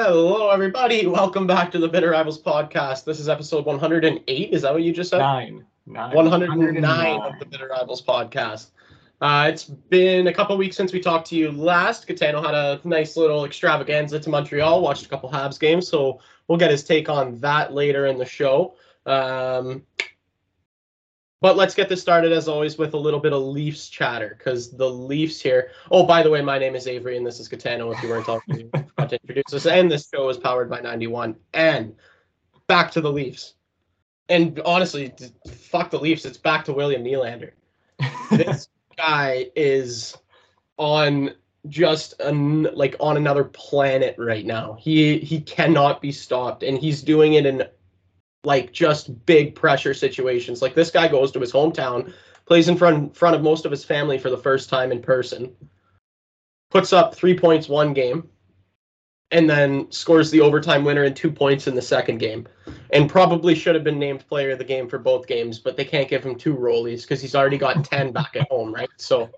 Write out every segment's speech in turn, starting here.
Hello, everybody. Welcome back to the Bitter Rivals podcast. This is episode 108. Is that what you just said? Nine. Nine. 109 of the Bitter Rivals podcast. Uh, it's been a couple weeks since we talked to you last. Gitano had a nice little extravaganza to Montreal, watched a couple Habs games, so we'll get his take on that later in the show. Um, but let's get this started as always with a little bit of Leafs chatter because the Leafs here. Oh, by the way, my name is Avery and this is Gitano. If you weren't talking, Forgot to introduce us. And this show is powered by 91. And back to the Leafs. And honestly, fuck the Leafs. It's back to William Nylander. This guy is on just an, like on another planet right now. He he cannot be stopped, and he's doing it in like just big pressure situations. Like this guy goes to his hometown, plays in front front of most of his family for the first time in person, puts up three points one game, and then scores the overtime winner and two points in the second game. And probably should have been named player of the game for both games, but they can't give him two rollies because he's already got ten back at home, right? So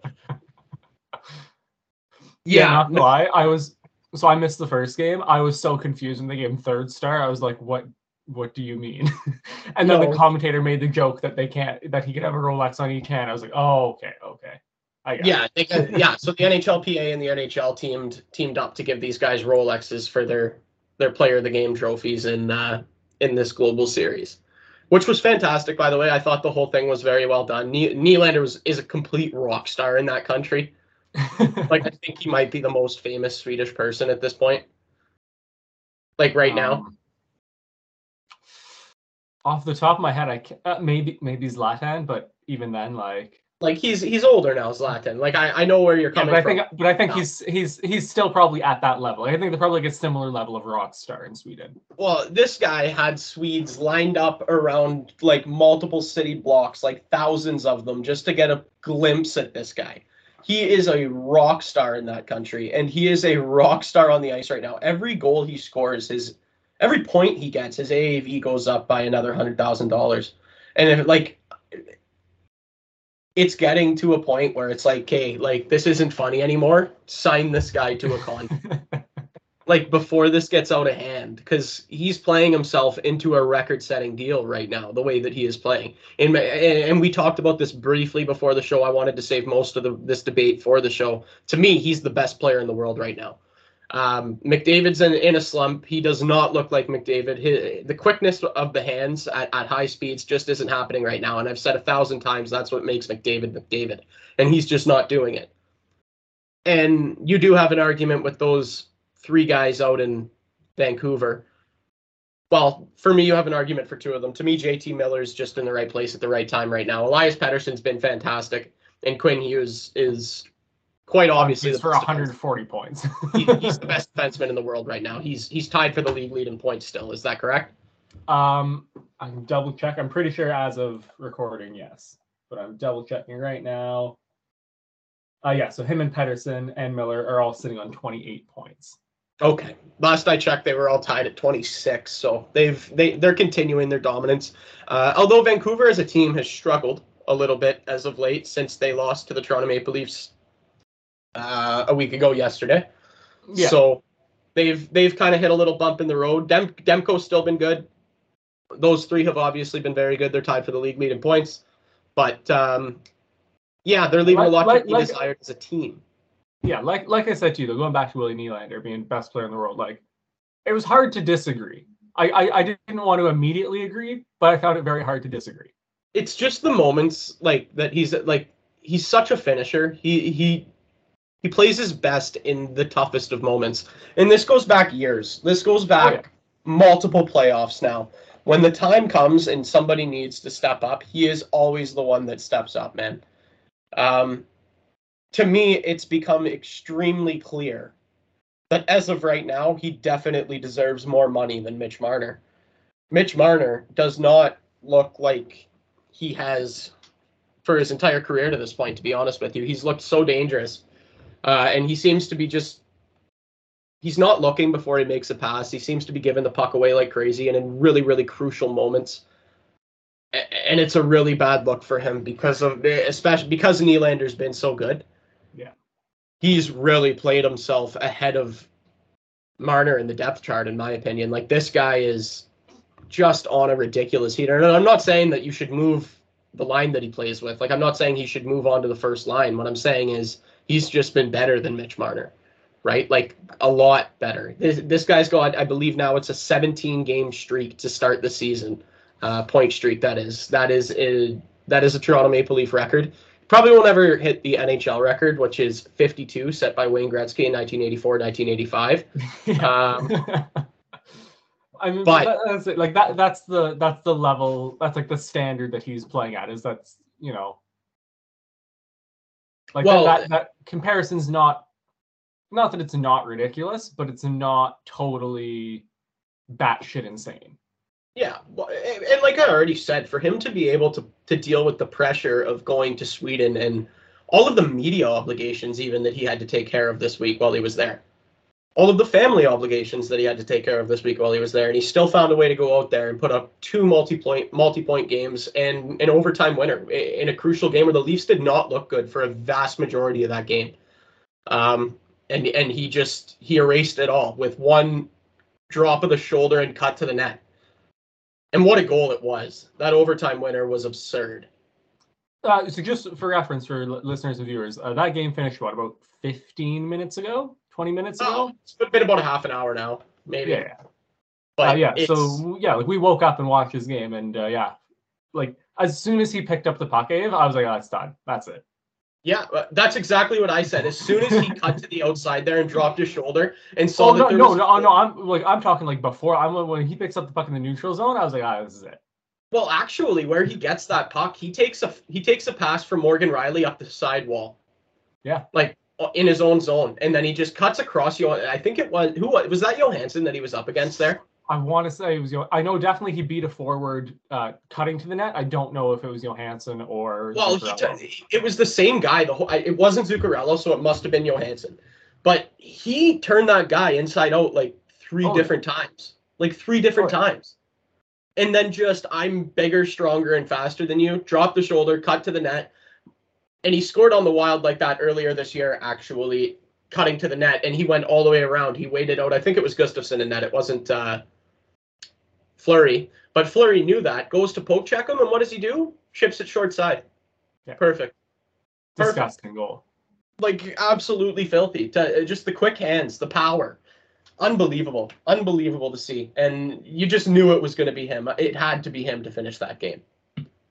yeah, yeah not lie. I was so I missed the first game. I was so confused when they gave him third star. I was like, what what do you mean? and then no. the commentator made the joke that they can't that he could have a Rolex on each hand. I was like, oh, okay, okay. Yeah, they, yeah. So the NHLPA and the NHL teamed teamed up to give these guys Rolexes for their their Player of the Game trophies in uh, in this global series, which was fantastic. By the way, I thought the whole thing was very well done. Ne- Nylander was is a complete rock star in that country. like I think he might be the most famous Swedish person at this point. Like right um, now off the top of my head, I uh, maybe maybe Zlatan, but even then, like like he's he's older now, Zlatan. Like I, I know where you're coming yeah, but I think, But I think he's he's he's still probably at that level. I think they're probably like a similar level of rock star in Sweden. Well, this guy had Swedes lined up around like multiple city blocks, like thousands of them, just to get a glimpse at this guy. He is a rock star in that country, and he is a rock star on the ice right now. Every goal he scores his every point he gets, his AAV goes up by another hundred thousand dollars. And if like it's getting to a point where it's like, okay, like this isn't funny anymore. Sign this guy to a con. like before this gets out of hand, because he's playing himself into a record-setting deal right now. The way that he is playing, and and we talked about this briefly before the show. I wanted to save most of the, this debate for the show. To me, he's the best player in the world right now. Um, McDavid's in, in a slump. He does not look like McDavid. His, the quickness of the hands at, at high speeds just isn't happening right now. And I've said a thousand times that's what makes McDavid McDavid. And he's just not doing it. And you do have an argument with those three guys out in Vancouver. Well, for me, you have an argument for two of them. To me, JT Miller's just in the right place at the right time right now. Elias Pettersson's been fantastic, and Quinn Hughes is quite obviously for 140 points. he, he's the best defenseman in the world right now. He's he's tied for the league lead in points still. Is that correct? Um, I am double check. I'm pretty sure as of recording, yes, but I'm double checking right now. Uh, yeah, so him and Pettersson and Miller are all sitting on 28 points. Okay. Last I checked, they were all tied at 26. So they've they they're continuing their dominance. Uh, although Vancouver as a team has struggled a little bit as of late since they lost to the Toronto Maple Leafs uh, a week ago yesterday. Yeah. So they've they've kind of hit a little bump in the road. Dem, Demko's still been good. Those three have obviously been very good. They're tied for the league lead in points, but um, yeah, they're leaving like, a lot like, to be like, desired as a team. Yeah, like like I said to you, though, going back to Willie Nylander being best player in the world, like it was hard to disagree. I, I, I didn't want to immediately agree, but I found it very hard to disagree. It's just the moments like that he's like he's such a finisher. He he he plays his best in the toughest of moments. And this goes back years. This goes back oh, yeah. multiple playoffs now. When the time comes and somebody needs to step up, he is always the one that steps up, man. Um, to me, it's become extremely clear that as of right now, he definitely deserves more money than Mitch Marner. Mitch Marner does not look like he has for his entire career to this point, to be honest with you. He's looked so dangerous uh, and he seems to be just he's not looking before he makes a pass. He seems to be giving the puck away like crazy and in really, really crucial moments. And it's a really bad look for him because of especially because Nylander's been so good. Yeah. He's really played himself ahead of Marner in the depth chart, in my opinion. Like this guy is just on a ridiculous heater. And I'm not saying that you should move the line that he plays with. Like I'm not saying he should move on to the first line. What I'm saying is he's just been better than Mitch Marner, right? Like a lot better. This, this guy's got, I believe now it's a 17 game streak to start the season, uh, point streak. That is that is a, that is a Toronto Maple Leaf record. Probably won't ever hit the NHL record, which is 52, set by Wayne Gretzky in 1984, 1985. Um, I mean, but that's it. Like that. That's the that's the level. That's like the standard that he's playing at. Is that's you know, like well, that, that that comparison's not. Not that it's not ridiculous, but it's not totally batshit insane. Yeah, and like I already said, for him to be able to to deal with the pressure of going to Sweden and all of the media obligations, even that he had to take care of this week while he was there, all of the family obligations that he had to take care of this week while he was there, and he still found a way to go out there and put up two multi-point multi-point games and an overtime winner in a crucial game where the Leafs did not look good for a vast majority of that game. Um, and and he just he erased it all with one drop of the shoulder and cut to the net. And what a goal it was. That overtime winner was absurd. Uh, so just for reference for listeners and viewers, uh, that game finished what about 15 minutes ago, 20 minutes ago? Oh, it's been about a half an hour now, maybe. Yeah. But uh, yeah, so yeah, like we woke up and watched his game, and uh, yeah, like as soon as he picked up the puck, I was like, oh, it's done. That's it. Yeah, uh, that's exactly what I said. As soon as he cut to the outside there and dropped his shoulder and saw oh, that no, no, no, no, I'm like I'm talking like before. I'm when he picks up the puck in the neutral zone. I was like, ah, this is it. Well, actually, where he gets that puck, he takes a he takes a pass from Morgan Rielly up the sidewall. Yeah, like in his own zone, and then he just cuts across you. I think it was who was that Johansson that he was up against there. I want to say it was. I know definitely he beat a forward uh, cutting to the net. I don't know if it was Johansson or. Well, he, it was the same guy. The whole it wasn't Zuccarello, so it must have been Johansson. But he turned that guy inside out like three oh, different yeah. times, like three different oh, times, and then just I'm bigger, stronger, and faster than you. Drop the shoulder, cut to the net, and he scored on the Wild like that earlier this year. Actually, cutting to the net, and he went all the way around. He waited out. I think it was Gustavsson in net. It wasn't. Uh, Fleury. But Fleury knew that, goes to poke check him, and what does he do? Chips it short side. Yeah. Perfect. Disgusting Perfect. goal. Like absolutely filthy. To, uh, just the quick hands, the power. Unbelievable. Unbelievable to see. And you just knew it was going to be him. It had to be him to finish that game.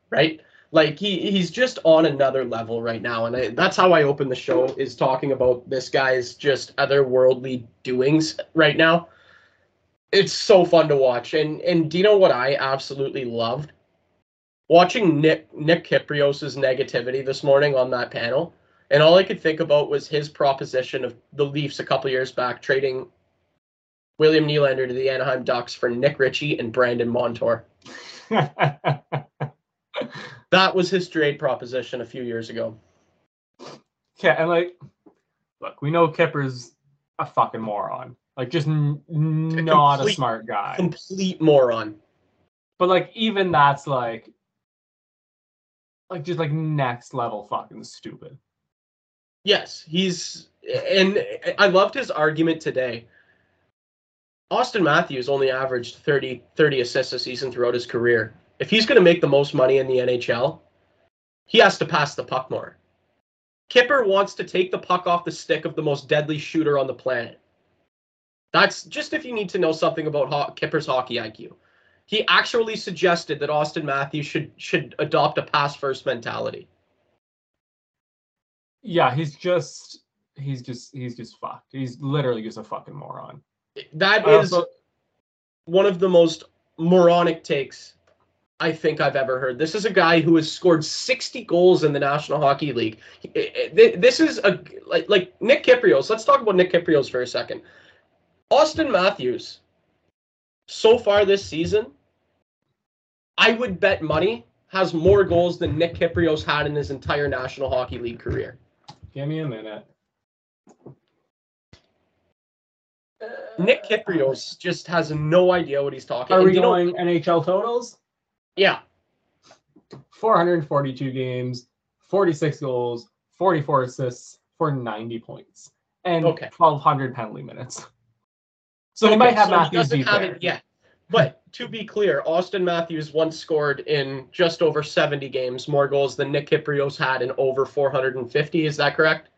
Right? Like he he's just on another level right now, and I, that's how I open the show is talking about this guy's just otherworldly doings right now it's so fun to watch. And and do you know what I absolutely loved? Watching Nick Nick Kypreos's negativity this morning on that panel. And all I could think about was his proposition of the Leafs a couple years back trading William Nylander to the Anaheim Ducks for Nick Ritchie and Brandon Montour. that was his trade proposition a few years ago. Yeah, and like, look, we know Kipper's a fucking moron. Like just n- not complete, a smart guy. Complete moron. But like even that's like like just like next level fucking stupid. Yes, he's and I loved his argument today. Auston Matthews only averaged 30 30 assists a season throughout his career. If he's going to make the most money in the NHL, he has to pass the puck more. Kipper wants to take the puck off the stick of the most deadly shooter on the planet. That's just if you need to know something about Kipper's hockey IQ. He actually suggested that Auston Matthews should should adopt a pass first mentality. Yeah, he's just he's just he's just fucked. He's literally just a fucking moron. That uh, is also, one of the most moronic takes I think I've ever heard. This is a guy who has scored 60 goals in the National Hockey League. This is a like like Nick Kypreos. Let's talk about Nick Kypreos for a second. Auston Matthews, so far this season, I would bet money has more goals than Nick Kypreos had in his entire National Hockey League career. Give me a minute. Nick Kypreos just has no idea what he's talking. Are we going know, NHL totals? Yeah. 442 games, 46 goals, 44 assists for 90 points, and okay. 1,200 penalty minutes. So okay, he might have so Matthews he doesn't have it yet. But to be clear, Auston Matthews once scored in just over 70 games more goals than Nick Kypreos had in over 450. Is that correct?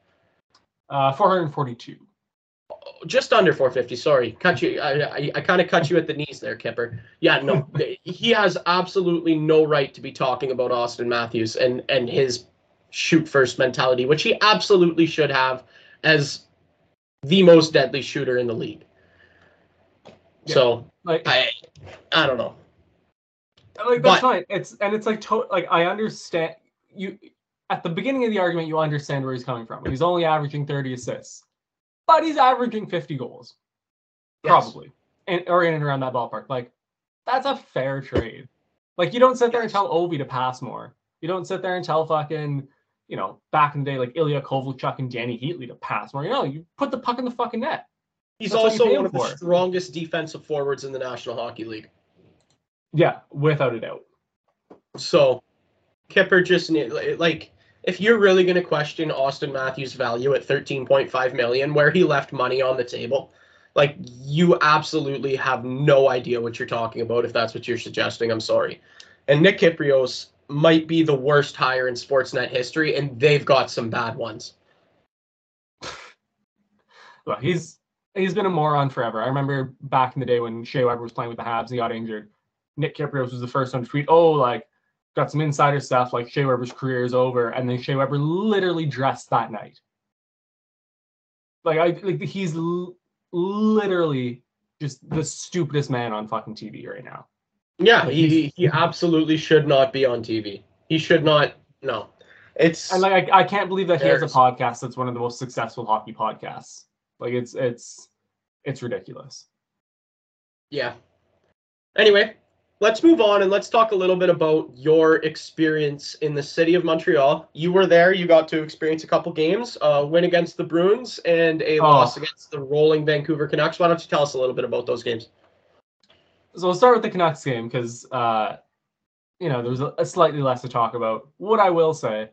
Uh, 442. Just under 450. Sorry, cut you. I, I, I kind of cut you at the knees there, Kipper. Yeah, no, he has absolutely no right to be talking about Auston Matthews and and his shoot first mentality, which he absolutely should have as the most deadly shooter in the league. Yeah. So Like, I I don't know. like but- that's fine. It's and it's like to, like I understand you at the beginning of the argument. You understand where he's coming from. He's only averaging 30 assists, but he's averaging 50 goals, Yes. probably, and or in and around that ballpark. Like that's a fair trade. Like you don't sit there and tell Ovi to pass more. You don't sit there and tell fucking you know back in the day like Ilya Kovalchuk and Dany Heatley to pass more. You know, you put the puck in the fucking net. He's That's also one of the strongest defensive forwards in the National Hockey League. Yeah, without a doubt. So Kipper just like if you're really going to question Auston Matthews' value at 13.5 million, where he left money on the table, like you absolutely have no idea what you're talking about if that's what you're suggesting. I'm sorry. And Nick Kypreos might be the worst hire in Sportsnet history, and they've got some bad ones. well, he's he's been a moron forever. I remember back in the day when Shea Weber was playing with the Habs and he got injured. Nick Kypreos was the first one to tweet, "Oh, like got some insider stuff, like Shea Weber's career is over," and then Shea Weber literally dressed that night. Like I like he's l- literally just the stupidest man on fucking TV right now. Yeah, Like, he he absolutely should not be on TV. He should not. No, it's And like I, I can't believe that he has a podcast that's one of the most successful hockey podcasts. Like it's it's it's ridiculous. Yeah. Anyway, let's move on and let's talk a little bit about your experience in the city of Montreal. You were there. You got to experience a couple games, a win against the Bruins and a Oh. loss against the rolling Vancouver Canucks. Why don't you tell us a little bit about those games? So we'll start with the Canucks game because uh, you know there's a, a slightly less to talk about. What I will say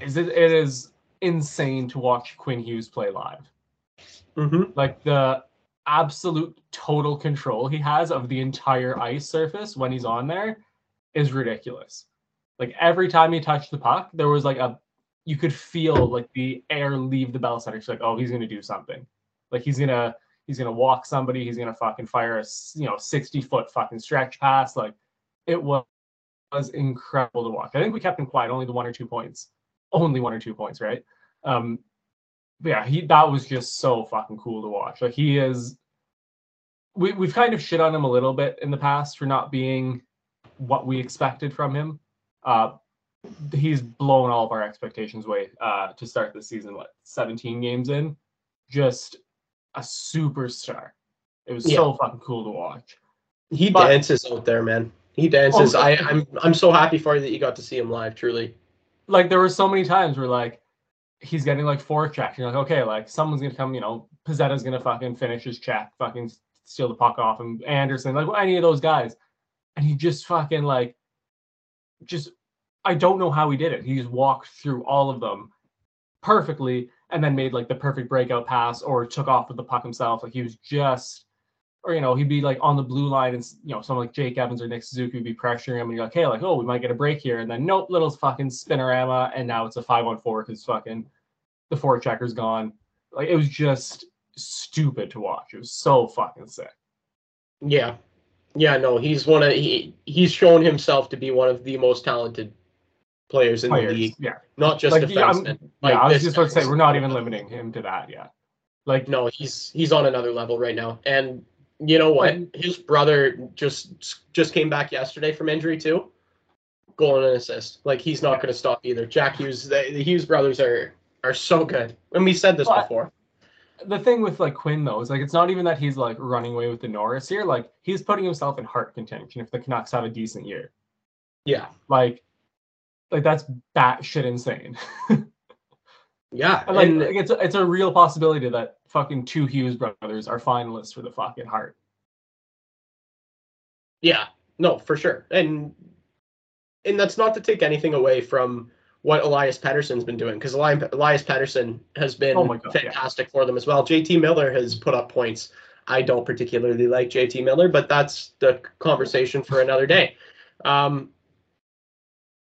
is it, it is insane to watch Quinn Hughes play live. Mm-hmm. Like the absolute total control he has of the entire ice surface when he's on there is ridiculous. Like every time he touched the puck, there was like a you could feel like the air leave the bell center. It's like, oh, he's gonna do something. Like he's gonna he's gonna walk somebody. He's gonna fucking fire a you know sixty foot fucking stretch pass. Like it was was incredible to watch. I think we kept him quiet, only the one or two points, only one or two points, right? Um, yeah, he that was just so fucking cool to watch. Like he is. We we've kind of shit on him a little bit in the past for not being what we expected from him. Uh, he's blown all of our expectations away uh, to start the season. What 17 games in, just a superstar. It was so fucking cool to watch. He But- dances out there, man. He dances. Oh, I, I'm I'm so happy for you that you got to see him live. Truly. like there were so many times where like he's getting like four checks. You're like, okay, like someone's gonna come, you know, Pezzetta's gonna fucking finish his check, fucking steal the puck off him, Anderson, like any of those guys. And he just fucking like just I don't know how he did it. He just walked through all of them perfectly and then made like the perfect breakout pass or took off with the puck himself. Like he was just or you know, he'd be like on the blue line and you know, someone like Jake Evans or Nick Suzuki would be pressuring him and you're like, hey, like, oh, we might get a break here. And then nope, little fucking spinorama, and now it's a five on four because fucking the four checker's gone. Like it was just stupid to watch. It was so fucking sick. Yeah. Yeah. No, he's one of he he's shown himself to be one of the most talented players in the league. Yeah. Not just Like, yeah, I'm- Like, yeah, I was just about to say we're not even limiting him to that yet. Like No, he's he's on another level right now. And you know what? His brother just just came back yesterday from injury too. Goal and an assist. Like he's not going to stop either. Jack Hughes, the, the Hughes brothers are are so good. And we said this But- before. the thing with like Quinn though is like it's not even that he's like running away with the Norris here. Like he's putting himself in Hart contention if the Canucks have a decent year. Yeah. Like like that's batshit insane. Yeah. And, like, and like, it's a, it's a real possibility that fucking two Hughes brothers are finalists for the fucking Hart. Yeah, no, for sure. And and that's not to take anything away from what Elias Pettersson's been doing because Elias, Pettersson has been Oh God, yeah. fantastic for them as well. JT Miller has put up points I don't particularly like JT Miller, but that's the conversation for another day. Um,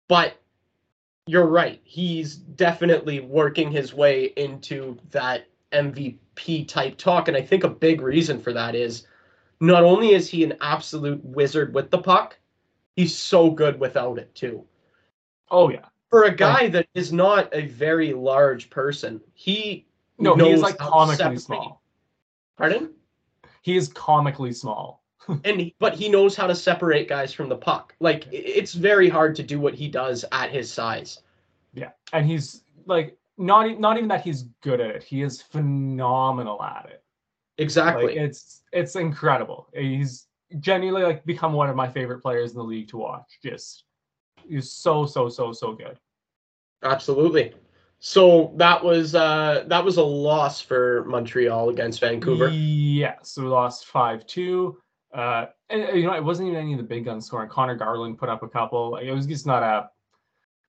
but you're right. He's definitely working his way into that MVP type talk. And I think a big reason for that is not only is he an absolute wizard with the puck, he's so good without it too. Oh yeah. For a guy that is not a very large person, he no, he's like comically small. Pardon? He is comically small. and he, but he knows how to separate guys from the puck. Like it's very hard to do what he does at his size. Yeah, and he's like not not even that he's good at it. He is phenomenal at it. Exactly. Like, it's it's incredible. He's genuinely like become one of my favorite players in the league to watch. Just he's so so so so good. Absolutely. So that was uh that was a loss for Montreal against Vancouver. Yeah, so we lost five two. Uh, and, you know, it wasn't even any of the big guns scoring. Conor Garland put up a couple. Like, it was just not a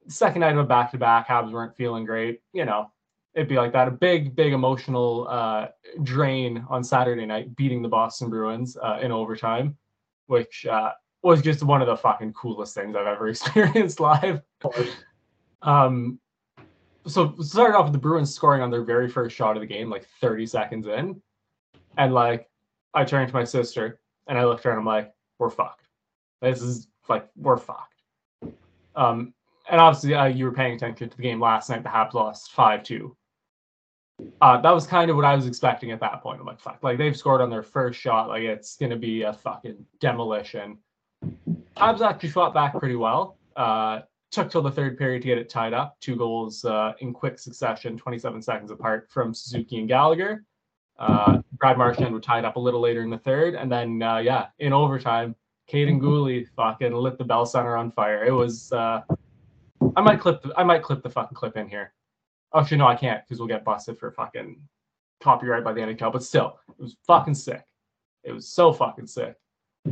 second night of a back to back. Habs weren't feeling great. You know, it'd be like that. A big, big emotional uh, drain on Saturday night, beating the Boston Bruins uh, in overtime, which uh, was just one of the fucking coolest things I've ever experienced live. Um, so started off with the Bruins scoring on their very first shot of the game, like 30 seconds in, and like I turned to my sister and I looked around. I'm like, we're fucked. This is like we're fucked. Um, and obviously uh, you were paying attention to the game last night. The Habs lost five two. Uh, that was kind of what I was expecting at that point. I'm like, fuck, like they've scored on their first shot. Like it's gonna be a fucking demolition. Habs actually fought back pretty well. Uh, took till the third period to get it tied up. Two goals uh, in quick succession, 27 seconds apart from Suzuki and Gallagher. Uh, Brad Marchand would tie it up a little later in the third, and then uh, yeah, in overtime, Kaiden Guhle fucking lit the Bell Center on fire. It was. I might clip. The, I might clip the fucking clip in here. Actually, no, I can't because we'll get busted for fucking copyright by the NHL. But still, it was fucking sick. It was so fucking sick.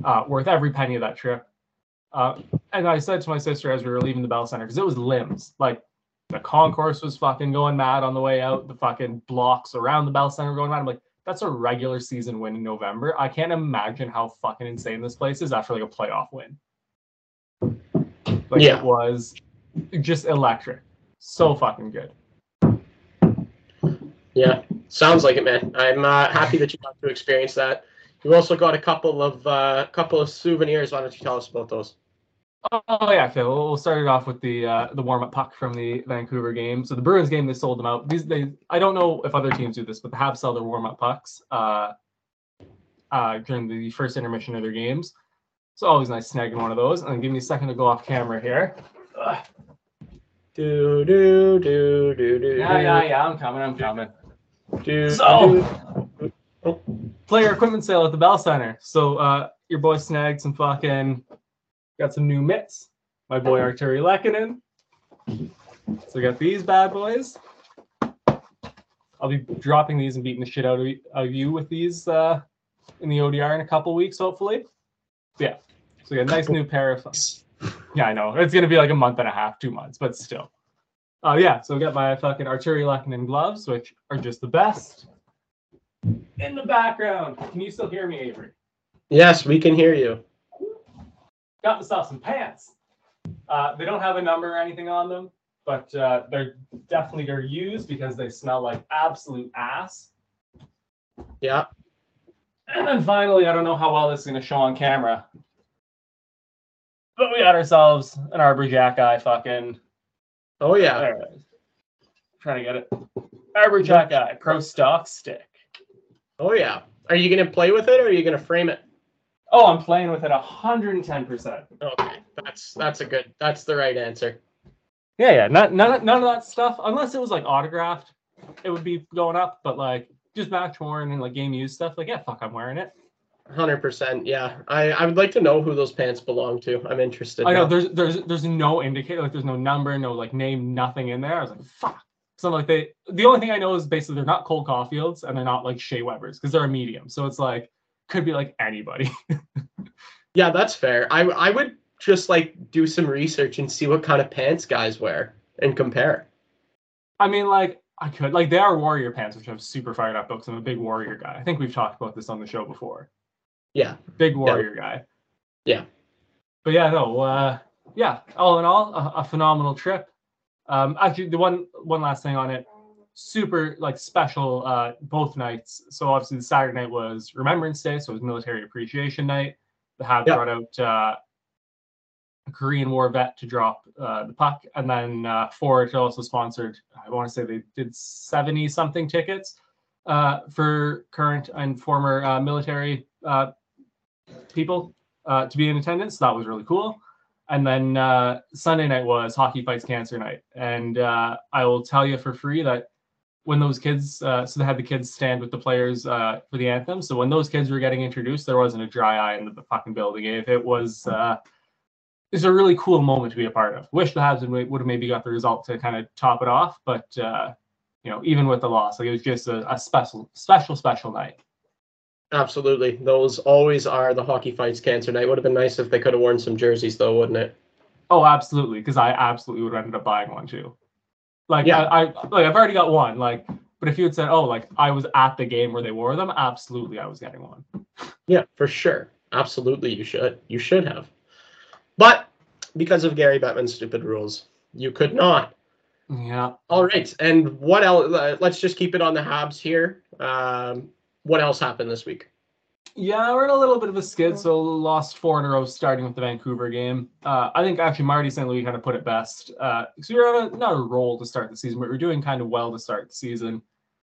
Uh, worth every penny of that trip. Uh, and I said to my sister as we were leaving the Bell Center because it was limbs. Like the concourse was fucking going mad on the way out. The fucking blocks around the Bell Center were going mad. I'm like, that's a regular season win in November. I can't imagine how fucking insane this place is after like a playoff win. Like yeah. it was just electric. So fucking good. Yeah, sounds like it, man. I'm uh, happy that you got to experience that. You also got a couple of uh, couple of souvenirs. Why don't you tell us about those? Oh yeah, okay. We'll, we'll start it off with the uh, the warm up puck from the Vancouver game. So the Bruins game, they sold them out. These they I don't know if other teams do this, but the Habs sell their warm up pucks uh, uh, during the first intermission of their games. It's always nice snagging one of those. And give me a second to go off camera here. Do do do do do. Yeah yeah yeah. I'm coming. I'm coming. Do, so do. player equipment sale at the Bell Center. So uh, your boy snagged some fucking Got some new mitts. My boy Artturi Lehkonen. So I got these bad boys. I'll be dropping these and beating the shit out of, of you with these uh, in the ODR in a couple weeks, hopefully. yeah. So we got a nice new pair of. Yeah, I know. It's gonna be like a month and a half, two months, but still. Uh, yeah, so I got my fucking Artturi Lehkonen gloves, which are just the best. In the background, can you still hear me, Avery? Yes, we can hear you got myself some pants. Uh, they don't have a number or anything on them, but uh, they're definitely are used because they smell like absolute ass. Yeah. And then finally, I don't know how well this is going to show on camera, but we got ourselves an Arber Xhekaj fucking. Oh yeah. Is. Trying to get it. Arber Xhekaj Pro Stock Stick. Oh yeah. Are you going to play with it or are you going to frame it? Oh, I'm playing with it 110%. Okay, that's that's a good. That's the right answer. Yeah, yeah. Not none none of that stuff unless it was like autographed, it would be going up. But like just match worn and like game used stuff, like yeah, fuck, I'm wearing it. Hundred percent, yeah. I, I would like to know who those pants belong to. I'm interested. I know now. there's there's there's no indicator, like there's no number, no like name, nothing in there. I was like, fuck. So like they, the only thing I know is basically they're not Cole Caufields and they're not like Shea Webers because they're a medium. So it's like could be like anybody. yeah, that's fair. I I would just like do some research and see what kind of pants guys wear and compare. I mean, like I could like they are warrior pants, which I'm super fired up because I'm a big warrior guy. I think we've talked about this on the show before. Yeah, big warrior yeah. guy. Yeah, but yeah, no, uh, yeah. All in all, a, a phenomenal trip. Um, actually, the one one last thing on it, super like special uh, both nights. So obviously the Saturday night was Remembrance Day, so it was Military Appreciation Night. The Habs yep. brought out uh, a Korean War vet to drop uh, the puck, and then uh, Ford also sponsored. I want to say they did seventy something tickets uh, for current and former uh, military uh, people uh, to be in attendance. That was really cool. And then uh, Sunday night was Hockey Fights Cancer Night, and uh, I will tell you for free that when those kids, uh, so they had the kids stand with the players uh, for the anthem. So when those kids were getting introduced, there wasn't a dry eye in the, fucking building. If it was, uh, it's a really cool moment to be a part of. Wish the Habs would have maybe got the result to kind of top it off, but you know, even with the loss, like it was just a, a special, special, special night. Absolutely, those always are the hockey fights cancer night. Would have been nice if they could have worn some jerseys, though, wouldn't it? Oh, absolutely, because I absolutely would have ended up buying one too. Like yeah. I, I like I've already got one. Like, but if you had said, oh, like I was at the game where they wore them, absolutely I was getting one. Yeah, for sure. Absolutely you should. You should have. But because of Gary Bettman's stupid rules, you could not. Yeah. All right. And what else? Uh, let's just keep it on the Habs here. Um, what else happened this week? Yeah, we're in a little bit of a skid, so lost four in a row starting with the Vancouver game. Uh, I think actually Marty St. Louis kind of put it best. Uh, we were on a, not a roll to start the season, but we are doing kind of well to start the season.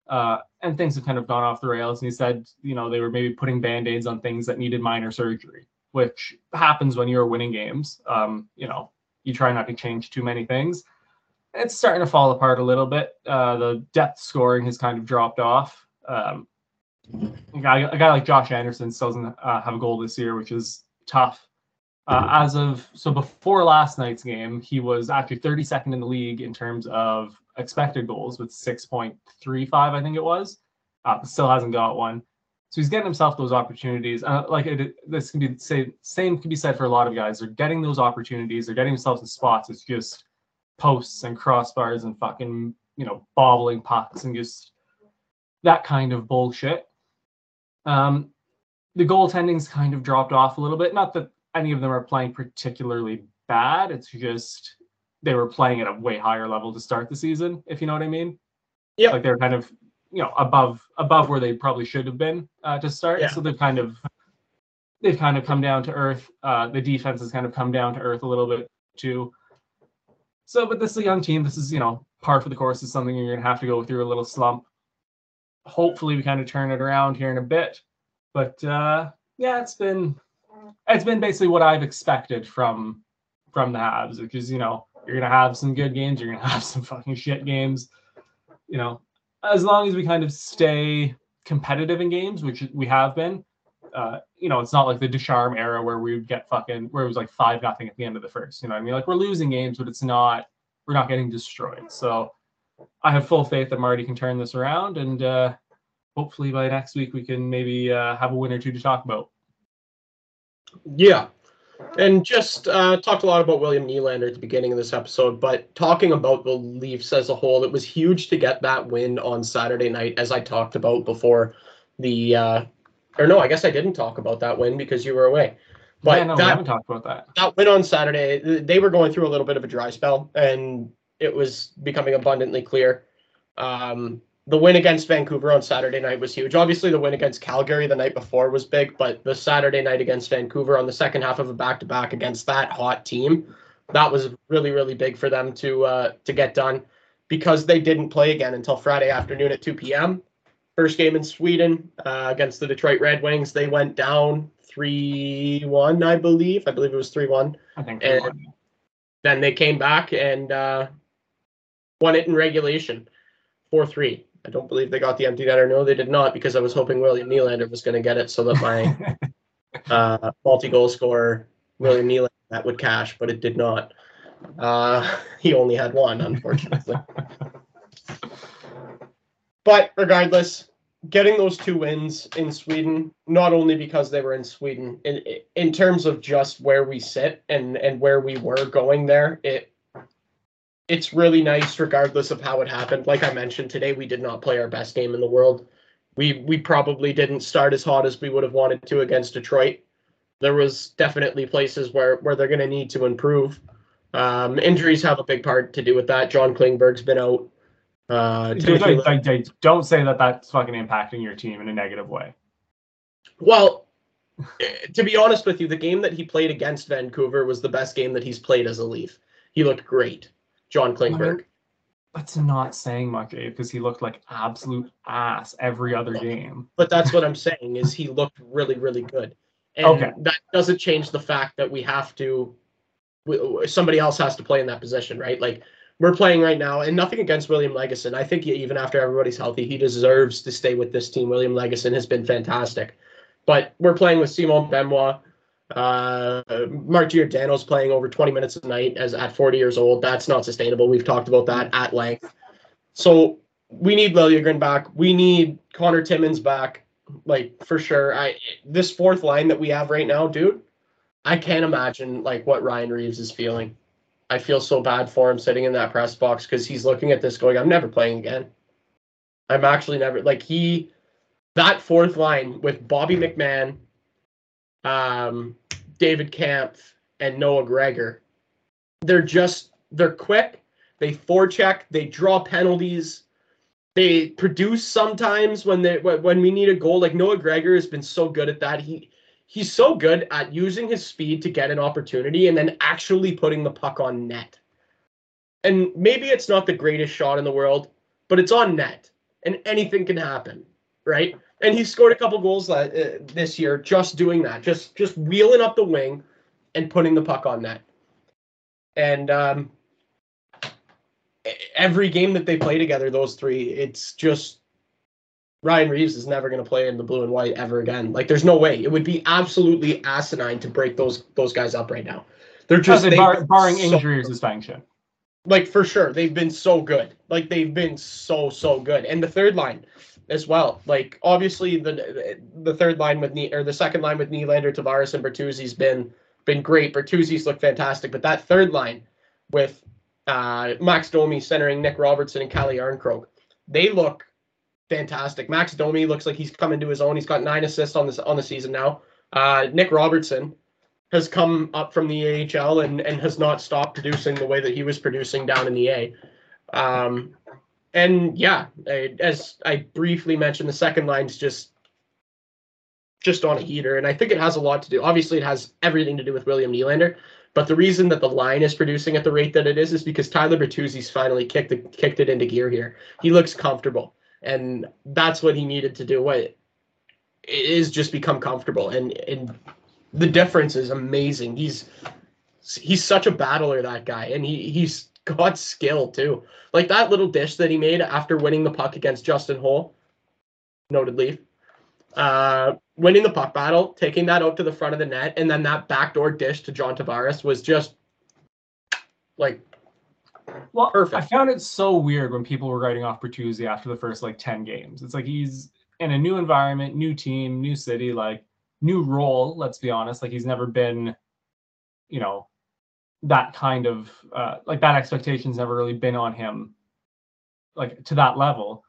Uh, and things have kind of gone off the rails. And he said, you know, they were maybe putting band aids on things that needed minor surgery, which happens when you're winning games. Um, you know, you try not to change too many things. It's starting to fall apart a little bit. Uh, the depth scoring has kind of dropped off. Um, a guy, a guy like Josh Anderson still doesn't uh, have a goal this year, which is tough. Uh, as of so before last night's game, he was actually 32nd in the league in terms of expected goals with 6.35, I think it was. Uh, still hasn't got one, so he's getting himself those opportunities. Uh, like it, this can be say same can be said for a lot of guys. They're getting those opportunities. They're getting themselves in spots. It's just posts and crossbars and fucking you know bobbling pucks and just that kind of bullshit. Um, the goaltending's kind of dropped off a little bit. Not that any of them are playing particularly bad. It's just they were playing at a way higher level to start the season, if you know what I mean. Yeah. Like they're kind of, you know, above above where they probably should have been uh, to start. Yeah. So they've kind of they've kind of come down to earth. Uh, the defense has kind of come down to earth a little bit too. So, but this is a young team. This is, you know, par for the course is something you're gonna have to go through a little slump hopefully we kind of turn it around here in a bit. But uh, yeah, it's been it's been basically what I've expected from from the Habs, because you know you're gonna have some good games, you're gonna have some fucking shit games. You know, as long as we kind of stay competitive in games, which we have been. Uh, you know, it's not like the Ducharme era where we would get fucking where it was like five nothing at the end of the first. You know I mean? Like we're losing games, but it's not we're not getting destroyed. So I have full faith that Marty can turn this around, and uh, hopefully by next week we can maybe uh, have a win or two to talk about. Yeah, and just uh, talked a lot about William Nylander at the beginning of this episode, but talking about the Leafs as a whole, it was huge to get that win on Saturday night, as I talked about before the. Uh, or no, I guess I didn't talk about that win because you were away. But yeah, no, that, we haven't talked about that. That win on Saturday, they were going through a little bit of a dry spell, and it was becoming abundantly clear. Um, the win against Vancouver on Saturday night was huge. Obviously, the win against Calgary the night before was big, but the Saturday night against Vancouver on the second half of a back to back against that hot team, that was really really big for them to uh, to get done because they didn't play again until Friday afternoon at 2 p.m. First game in Sweden uh, against the Detroit Red Wings, they went down three one, I believe. I believe it was three one. I think. And then they came back and uh, won it in regulation, four three. I don't believe they got the empty netter. No, they did not because I was hoping William Nylander was going to get it so that my uh, multi-goal scorer William Nylander that would cash, but it did not. Uh, he only had one, unfortunately. but regardless, getting those two wins in Sweden, not only because they were in Sweden, in in terms of just where we sit and and where we were going there, it it's really nice regardless of how it happened. Like I mentioned today, we did not play our best game in the world. We we probably didn't start as hot as we would have wanted to against Detroit. There was definitely places where where they're going to need to improve. Um, injuries have a big part to do with that. John Klingberg's been out. Uh, don't say that that's fucking impacting your team in a negative way. Well, eh, to be honest with you, the game that he played against Vancouver was the best game that he's played as a Leaf. He looked great, John Klingberg. That's not saying much, Abe, because he looked like absolute ass every other game. But that's what I'm saying is he looked really, really good. And okay. that doesn't change the fact that we have to somebody else has to play in that position, right? Like we're playing right now, and nothing against William Lagesson. I think even after everybody's healthy, he deserves to stay with this team. William Lagesson has been fantastic, but we're playing with Simon Benoit. Uh, Mark Giordano's playing over 20 minutes a night as at 40 years old. That's not sustainable. We've talked about that at length. So we need Liljegren back. We need Conor Timmins back, like for sure. I this fourth line that we have right now, dude. I can't imagine like what Ryan Reaves is feeling. I feel so bad for him sitting in that press box because he's looking at this going, I'm never playing again. I'm actually never like he that fourth line with Bobby McMann, um, David Kampf, and Noah Gregor. They're just they're quick. They forecheck. They draw penalties. They produce sometimes when they when we need a goal. Like Noah Gregor has been so good at that. He he's so good at using his speed to get an opportunity and then actually putting the puck on net. And maybe it's not the greatest shot in the world, but it's on net and anything can happen, right? And he scored a couple goals uh, this year just doing that, just just wheeling up the wing and putting the puck on net. And um, every game that they play together, those three, it's just Ryan Reaves is never going to play in the blue and white ever again. Like, there's no way. It would be absolutely asinine to break those those guys up right now. They're just they, bar, barring so, injury or suspension. Like for sure, they've been so good. Like they've been so so good, and the third line as well. Like obviously the the third line with or the second line with Nylander, Tavares, and Bertuzzi's been been great. Bertuzzi's looked fantastic, but that third line with uh, Max Domi centering Nick Robertson and Calle Jarnkrok, they look fantastic. Max Domi looks like he's coming to his own. He's got nine assists on this on the season now. Uh, Nick Robertson has come up from the AHL and, and has not stopped producing the way that he was producing down in the A. Um, and yeah, I, as I briefly mentioned, the second line's just just on a heater, and I think it has a lot to do. Obviously, it has everything to do with William Nylander. But the reason that the line is producing at the rate that it is is because Tyler Bertuzzi's finally kicked the, kicked it into gear here. He looks comfortable and that's what he needed to do. What is just become comfortable, and and the difference is amazing. He's he's such a battler, that guy, and he he's got skill too. Like that little dish that he made after winning the puck against Justin Holl, noted Leaf. Uh, winning the puck battle, taking that out to the front of the net, and then that backdoor dish to John Tavares was just like well, Perfect. I found it so weird when people were writing off Bertuzzi after the first like 10 games. It's like he's in a new environment, new team, new city, like new role, let's be honest. Like he's never been, you know, that kind of uh, like that expectation's never really been on him like to that level.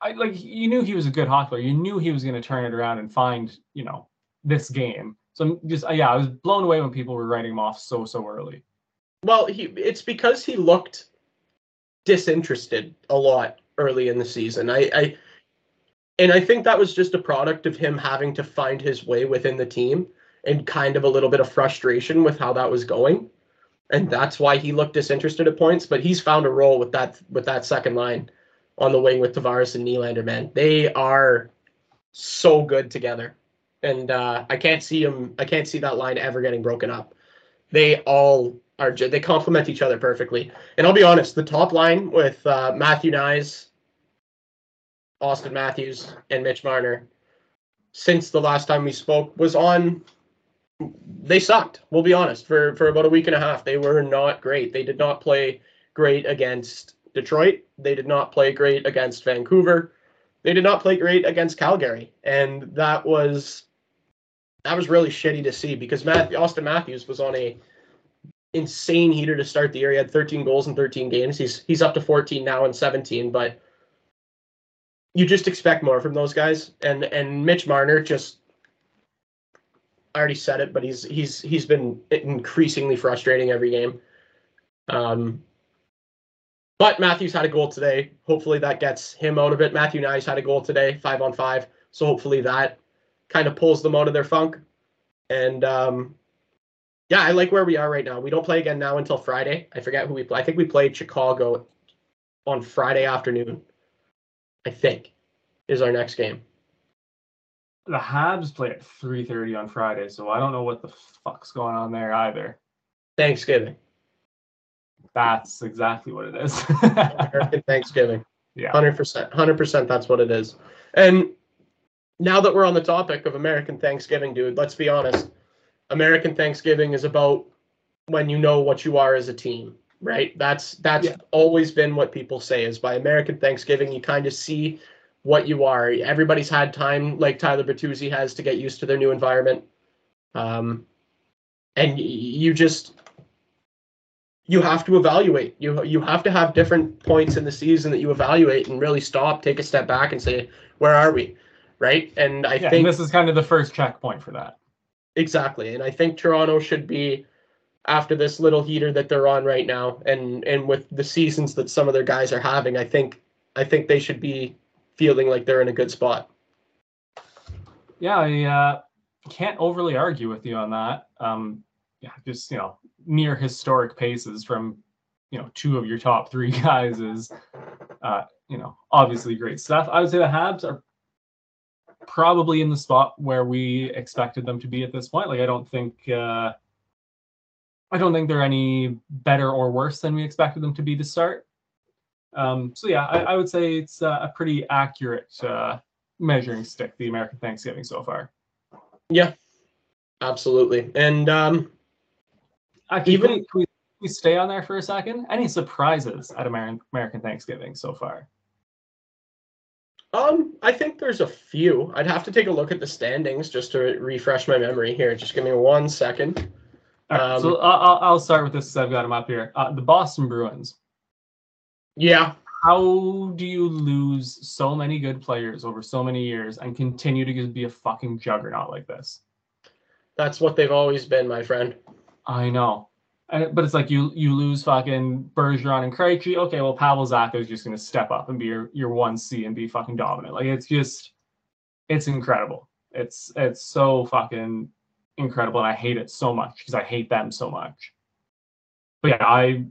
I like you knew he was a good hockey player. You knew he was going to turn it around and find, you know, this game. So I'm just yeah, I was blown away when people were writing him off so so early. Well, he it's because he looked disinterested a lot early in the season. I, I and I think that was just a product of him having to find his way within the team and kind of a little bit of frustration with how that was going. And that's why he looked disinterested at points, but he's found a role with that with that second line on the wing with Tavares and Nylander, man. They are so good together. And uh, I can't see him I can't see that line ever getting broken up. They all are they complement each other perfectly. And I'll be honest, the top line with uh, Matthew Knies, Auston Matthews, and Mitch Marner, since the last time we spoke, was on. They sucked. We'll be honest. For for about a week and a half, they were not great. They did not play great against Detroit. They did not play great against Vancouver. They did not play great against Calgary, and that was that was really shitty to see because Matt, Auston Matthews was on a insane heater to start the year. He had 13 goals in 13 games. He's he's up to 14 now and 17, but you just expect more from those guys. And and Mitch Marner just I already said it, but he's he's he's been increasingly frustrating every game. Um, but Matthews had a goal today. Hopefully that gets him out of it. Matthew Knies had a goal today, five on five. So hopefully that kind of pulls them out of their funk. And um, yeah, I like where we are right now. We don't play again now until Friday. I forget who we play. I think we played Chicago on Friday afternoon. I think is our next game. The Habs play at 3:30 on Friday, so I don't know what the fuck's going on there either. Thanksgiving. That's exactly what it is. American Thanksgiving. Yeah. 100%. 100% that's what it is. And now that we're on the topic of American Thanksgiving, dude, let's be honest. American Thanksgiving is about when you know what you are as a team, right? That's that's Yeah. always been what people say is by American Thanksgiving you kind of see what you are. Everybody's had time, like Tyler Bertuzzi has, to get used to their new environment, um, and you just you have to evaluate. You you have to have different points in the season that you evaluate and really stop, take a step back, and say, where are we, right? And I yeah, think and this is kind of the first checkpoint for that. Exactly. And I think Toronto should be after this little heater that they're on right now and and with the seasons that some of their guys are having, I think I think they should be feeling like they're in a good spot. Yeah, I uh, can't overly argue with you on that. Um, yeah, just you know, near historic paces from you know two of your top three guys is uh, you know obviously great stuff. I would say the Habs are probably in the spot where we expected them to be at this point. Like I don't think uh, I don't think they're any better or worse than we expected them to be to start. Um, so yeah, I, I would say it's uh, a pretty accurate uh, measuring stick, the American Thanksgiving so far. Yeah. Absolutely. And um Actually, Even- can we, can we, stay on there for a second? Any surprises at American American Thanksgiving so far? um I think there's a few. I'd have to take a look at the standings just to refresh my memory here. Just give me one second. Right, Um, so I'll, I'll- I'll start with this. I've got them up here. Uh, the Boston Bruins. Yeah. How do you lose so many good players over so many years and continue to just be a fucking juggernaut like this? That's what they've always been, my friend. I know. And, but it's like you you lose fucking Bergeron and Krejci. Okay, well Pavel Zacha is just going to step up and be your your one C and be fucking dominant. Like it's just it's incredible. It's it's so fucking incredible, and I hate it so much because I hate them so much. But yeah, I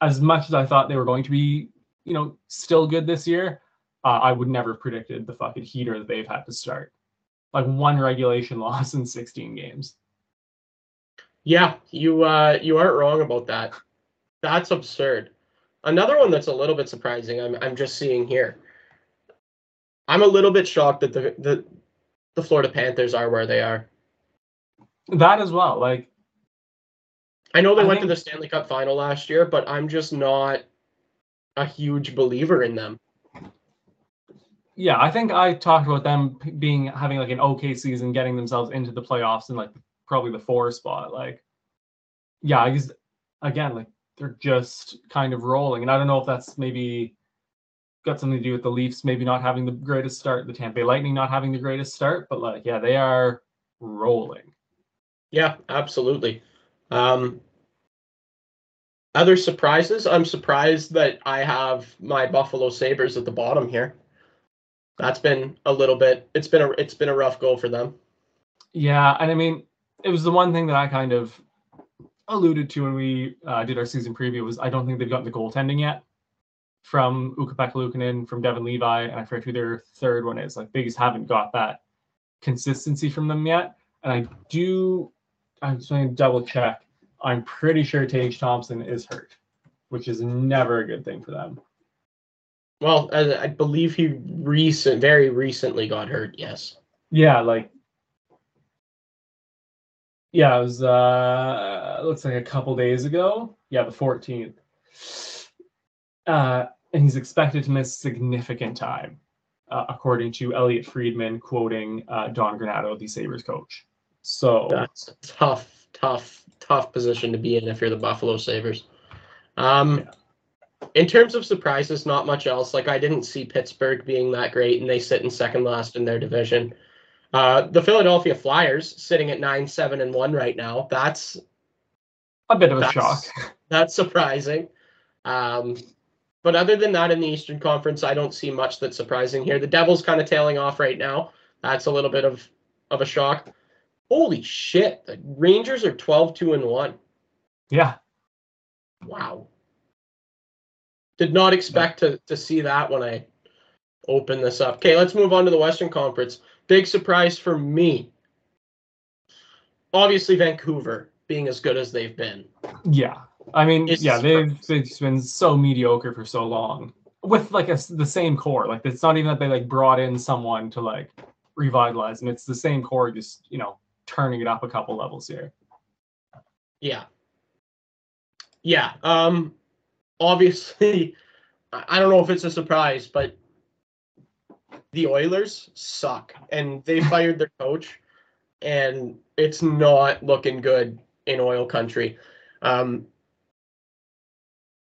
as much as I thought they were going to be, you know, still good this year, uh, I would never have predicted the fucking heater that they've had to start. Like one regulation loss in 16 games. Yeah, you uh you aren't wrong about that. That's absurd. Another one that's a little bit surprising, I'm I'm just seeing here. I'm a little bit shocked that the the the Florida Panthers are where they are. That as well. Like I know they I went to the Stanley Cup final last year, but I'm just not a huge believer in them. Yeah, I think I talked about them being having like an okay season, getting themselves into the playoffs and like probably the four spot. Like, yeah, I guess again, like they're just kind of rolling, and I don't know if that's maybe got something to do with the Leafs maybe not having the greatest start, the Tampa Bay Lightning not having the greatest start, but like, yeah, they are rolling. Yeah, absolutely. Um, other surprises? I'm surprised that I have my Buffalo Sabres at the bottom here. That's been a little bit. It's been a it's been a rough goal for them. Yeah, and I mean, it was the one thing that I kind of alluded to when we uh, did our season preview was I don't think they've gotten the goaltending yet from Ukko-Pekka Luukkonen, from Devon Levi, and I forget who their third one is. Like they just haven't got that consistency from them yet. And I do, I'm just going to double check. I'm pretty sure Tage Thompson is hurt, which is never a good thing for them. Well, I, I believe he recent, very recently got hurt. Yes. Yeah, like yeah, it was uh looks like a couple days ago. Yeah, the 14th. Uh and he's expected to miss significant time, uh, according to Elliotte Friedman quoting uh, Don Granato, the Sabres coach. So that's a tough, tough, tough position to be in if you're the Buffalo Sabres. Um, yeah. In terms of surprises, not much else. Like I didn't see Pittsburgh being that great, and they sit in second last in their division. Uh, the Philadelphia Flyers sitting at nine, seven, and one right now. That's a bit of a shock. That's surprising. Um, but other than that, in the Eastern Conference, I don't see much that's surprising here. The Devils kind of tailing off right now. That's a little bit of of a shock. Holy shit! The Rangers are 12 2 and 1. Yeah. Wow. Did not expect to, to see that when I open this up. Okay, let's move on to the Western Conference. Big surprise for me. Obviously, Vancouver being as good as they've been. Yeah. I mean, it's yeah, they've, they've been so mediocre for so long with like a, the same core. Like, it's not even that they like brought in someone to like revitalize them. It's the same core, just, you know, turning it up a couple levels here. Yeah. Yeah. Um obviously I don't know if it's a surprise, but the Oilers suck and they fired their coach and it's not looking good in oil country. Um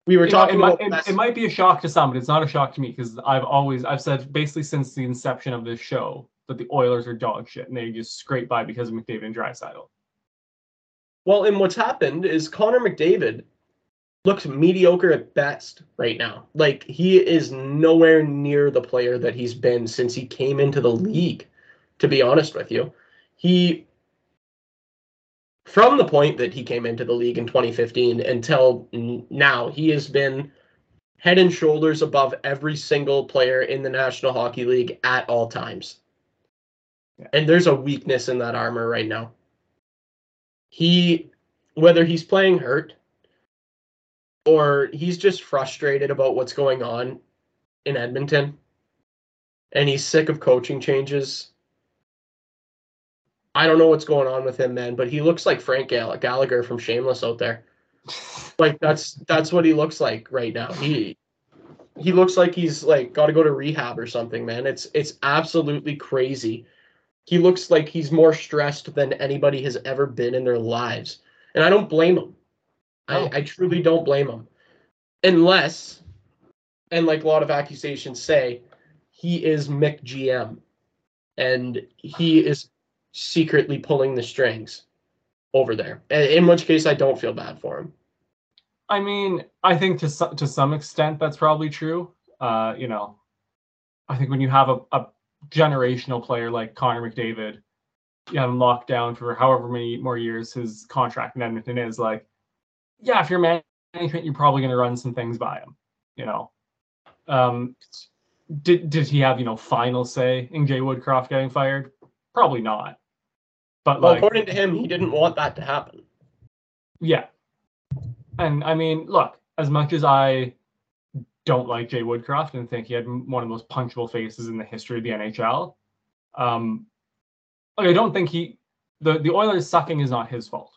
we were you talking know, it, might, it, it, might be a shock to some, but it's not a shock to me because I've always I've said basically since the inception of this show that the Oilers are dog shit and they just scrape by because of McDavid and Draisaitl. Well, and what's happened is Connor McDavid looks mediocre at best right now. Like he is nowhere near the player that he's been since he came into the league. To be honest with you, he from the point that he came into the league in 2015 until now, he has been head and shoulders above every single player in the National Hockey League at all times. And there's a weakness in that armor right now. He, whether he's playing hurt or he's just frustrated about what's going on in Edmonton and he's sick of coaching changes. I don't know what's going on with him, man, but he looks like Frank Gallagher from Shameless out there. Like that's that's what he looks like right now. He he looks like he's like got to go to rehab or something, man. It's it's absolutely crazy he looks like he's more stressed than anybody has ever been in their lives. And I don't blame him. Oh. I, I truly don't blame him. Unless, and like a lot of accusations say, he is Mick GM and he is secretly pulling the strings over there. In which case, I don't feel bad for him. I mean, I think to to some extent that's probably true. Uh, you know, I think when you have a, a generational player like Connor McDavid, you have him locked down for however many more years his contract in Edmonton is. Like, yeah, if you're management, you're probably going to run some things by him. You know, um, did did he have you know final say in Jay Woodcroft getting fired? Probably not. But well, like, according to him, he didn't want that to happen. Yeah, and I mean, look, as much as I don't like Jay Woodcroft and think he had one of the most punchable faces in the history of the NHL. Um, like I don't think he the the Oilers sucking is not his fault.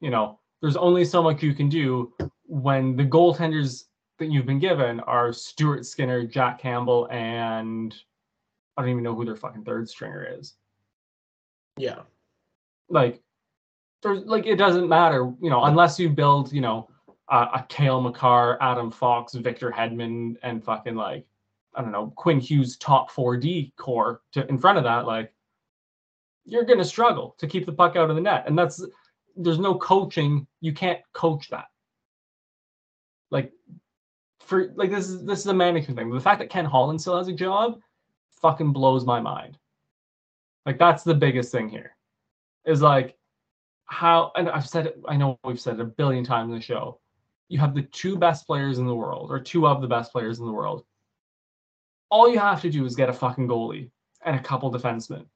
You know, there's only so much you can do when the goaltenders that you've been given are Stuart Skinner, Jack Campbell, and I don't even know who their fucking third stringer is. Yeah. Like there's like it doesn't matter, you know, unless you build, you know, uh, a Cale Makar, Adam Fox, Victor Hedman, and fucking like I don't know Quinn Hughes top 4D core to in front of that, like you're gonna struggle to keep the puck out of the net, and that's there's no coaching. You can't coach that. Like for like this is this is a management thing. The fact that Ken Holland still has a job fucking blows my mind. Like that's the biggest thing here. Is like how and I've said it, I know we've said it a billion times in the show you have the two best players in the world, or two of the best players in the world. All you have to do is get a fucking goalie and a couple defensemen.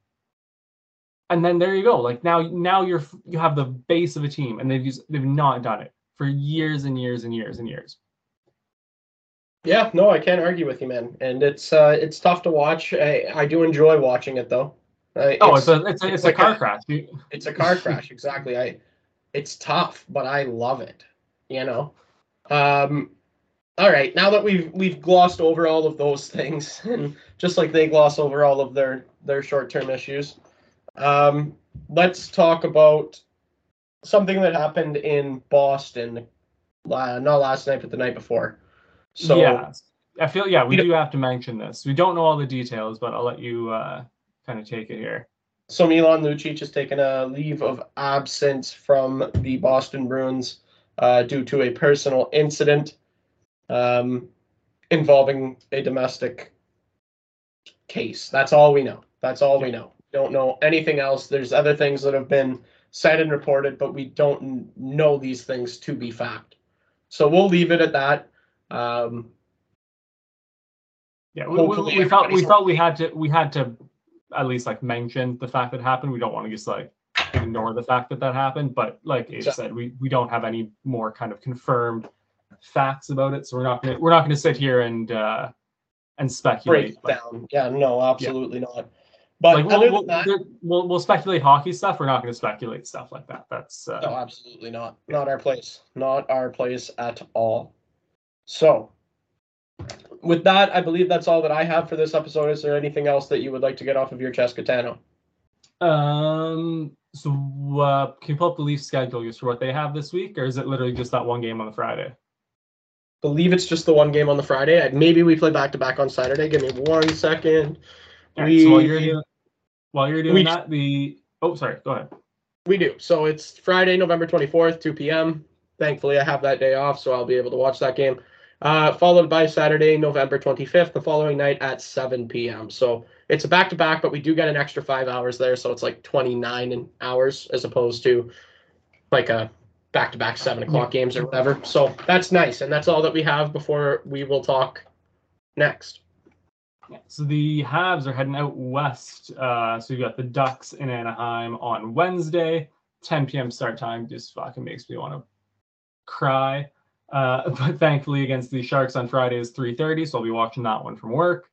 And then there you go. Like now, now you're you have the base of a team, and they've used, they've not done it for years and years and years and years. Yeah, no, I can't argue with you, man. And it's uh, it's tough to watch. I, I do enjoy watching it though. Uh, oh, it's, a it's a, it's, it's a car a, crash. It's a car crash, exactly. I it's tough, but I love it you know. Um, all right, now that we've we've glossed over all of those things, and just like they gloss over all of their their short term issues, um, let's talk about something that happened in Boston, uh, not last night, but the night before. So yeah, I feel yeah we do have to mention this. We don't know all the details, but I'll let you uh, kind of take it here. So Milan Lucic has taken a leave of absence from the Boston Bruins uh, due to a personal incident um, involving a domestic case. That's all we know. That's all we know. Don't know anything else. There's other things that have been said and reported, but we don't know these things to be fact. So we'll leave it at that. Um, yeah, we, we, we felt we felt we had to we had to at least like mention the fact that happened. We don't want to just like ignore the fact that that happened, but like Abe said, we we don't have any more kind of confirmed facts about it, so we're not gonna we're not gonna sit here and uh and speculate. Break down. Yeah, no, absolutely yeah. not. But like, we'll, we'll, that, we'll, we'll, speculate hockey stuff. We're not going to speculate stuff like that. That's uh, no, absolutely not. Not our place. Not our place at all. So, with that, I believe that's all that I have for this episode. Is there anything else that you would like to get off of your chest, Gitano? Um. So, uh, can you pull up the Leaf schedule just for what they have this week, or is it literally just that one game on the Friday? Believe it's just the one game on the Friday. Maybe we play back to back on Saturday. Give me one second. Right, we, so while you're doing, while you're doing we, that, the oh sorry, go ahead. We do. So it's Friday, November 24th, 2 p.m. Thankfully, I have that day off, so I'll be able to watch that game. Uh, followed by Saturday, November 25th, the following night at 7 p.m. So it's a back to back, but we do get an extra five hours there, so it's like 29 hours as opposed to like a back to back seven o'clock games or whatever. So that's nice, and that's all that we have before we will talk next. So the Habs are heading out west. Uh, so you've got the Ducks in Anaheim on Wednesday, 10 p.m. start time. Just fucking makes me want to cry. Uh, but thankfully, against the Sharks on Friday is 3:30, so I'll be watching that one from work.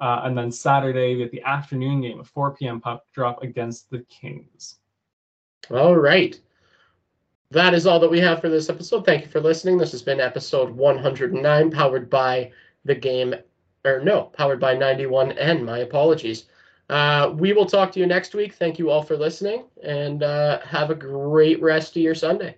Uh, and then Saturday we get the afternoon game, a 4 p.m. puck drop against the Kings. All right. That is all that we have for this episode. Thank you for listening. This has been episode 109, powered by the game or no, powered by 91N. My apologies. Uh, we will talk to you next week. Thank you all for listening and uh, have a great rest of your Sunday.